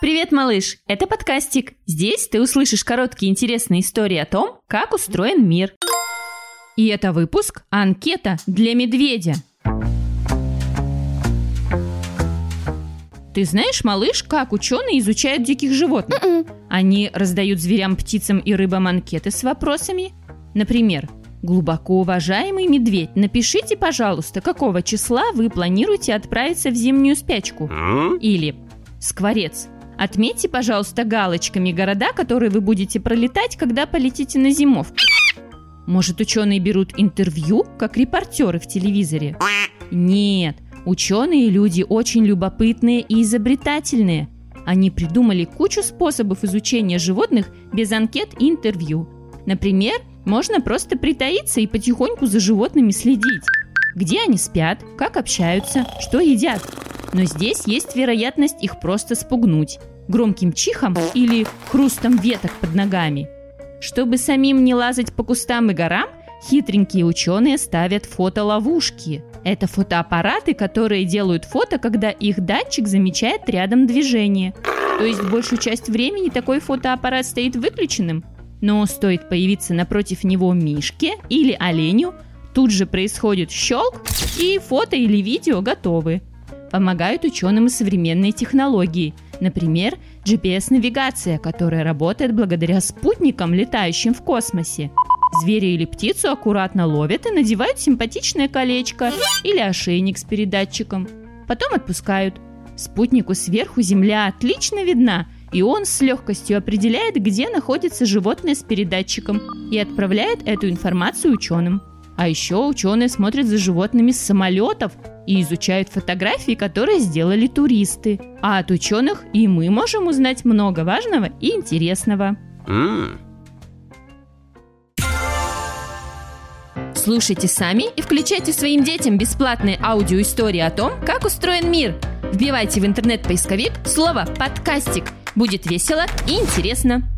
Привет, малыш! Это подкастик. Здесь ты услышишь короткие интересные истории о том, как устроен мир. И это выпуск «Анкета для медведя». Ты знаешь, малыш, как ученые изучают диких животных? Они раздают зверям, птицам и рыбам анкеты с вопросами. Например, Глубоко уважаемый медведь, напишите, пожалуйста, какого числа вы планируете отправиться в зимнюю спячку. Или Скворец, отметьте, пожалуйста, галочками города, которые вы будете пролетать, когда полетите на зимовку. Может, ученые берут интервью, как репортеры в телевизоре? Нет, ученые люди очень любопытные и изобретательные. Они придумали кучу способов изучения животных без анкет и интервью. Например, можно просто притаиться и потихоньку за животными следить. Где они спят, как общаются, что едят. Но здесь есть вероятность их просто спугнуть громким чихом или хрустом веток под ногами. Чтобы самим не лазать по кустам и горам, хитренькие ученые ставят фотоловушки. Это фотоаппараты, которые делают фото, когда их датчик замечает рядом движение. То есть большую часть времени такой фотоаппарат стоит выключенным, но стоит появиться напротив него мишке или оленю, тут же происходит щелк, и фото или видео готовы. Помогают ученым и современные технологии, например, GPS-навигация, которая работает благодаря спутникам, летающим в космосе. Зверя или птицу аккуратно ловят и надевают симпатичное колечко или ошейник с передатчиком. Потом отпускают. Спутнику сверху Земля отлично видна – и он с легкостью определяет, где находится животное с передатчиком и отправляет эту информацию ученым. А еще ученые смотрят за животными с самолетов и изучают фотографии, которые сделали туристы. А от ученых и мы можем узнать много важного и интересного. Mm. Слушайте сами и включайте своим детям бесплатные аудиоистории о том, как устроен мир. Вбивайте в интернет-поисковик слово «подкастик» Будет весело и интересно.